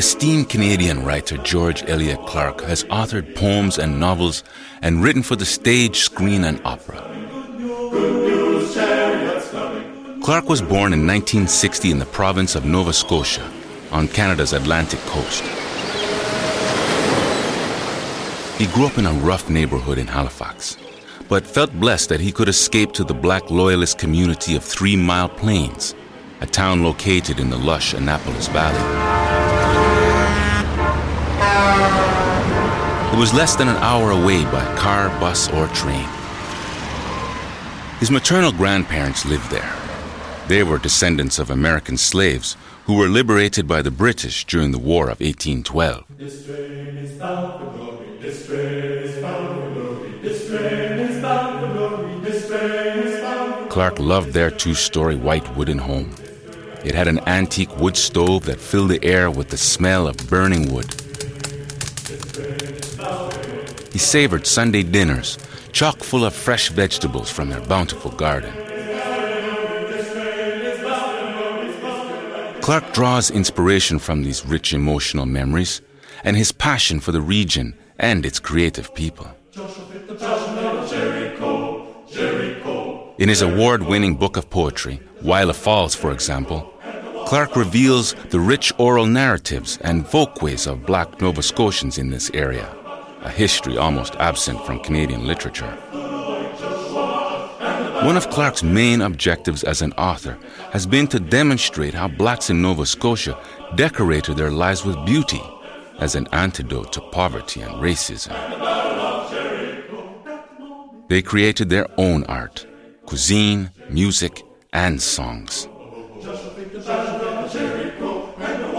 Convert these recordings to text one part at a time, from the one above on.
esteemed Canadian writer George Elliott Clarke has authored poems and novels and written for the stage, screen, and opera. Clarke was born in 1960 in the province of Nova Scotia on Canada's Atlantic coast. He grew up in a rough neighborhood in Halifax, but felt blessed that he could escape to the black loyalist community of Three Mile Plains, a town located in the lush Annapolis Valley. It was less than an hour away by car, bus, or train. His maternal grandparents lived there. They were descendants of American slaves who were liberated by the British during the War of 1812. Clarke loved their two story white wooden home. It had an antique wood stove that filled the air with the smell of burning wood. He savored Sunday dinners, chock full of fresh vegetables from their bountiful garden. Clarke draws inspiration from these rich emotional memories and his passion for the region and its creative people. In his award winning book of poetry, Whylah Falls, for example, Clarke reveals the rich oral narratives and folkways of black Nova Scotians in this area a history almost absent from Canadian literature. One of Clarke's main objectives as an author has been to demonstrate how blacks in Nova Scotia decorated their lives with beauty as an antidote to poverty and racism. They created their own art, cuisine, music, and songs.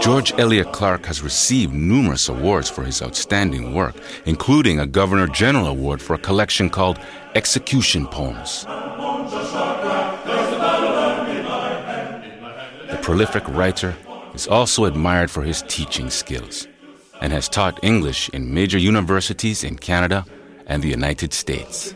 George Elliott Clarke has received numerous awards for his outstanding work, including a Governor General Award for a collection called Execution Poems. The prolific writer is also admired for his teaching skills and has taught English in major universities in Canada and the United States.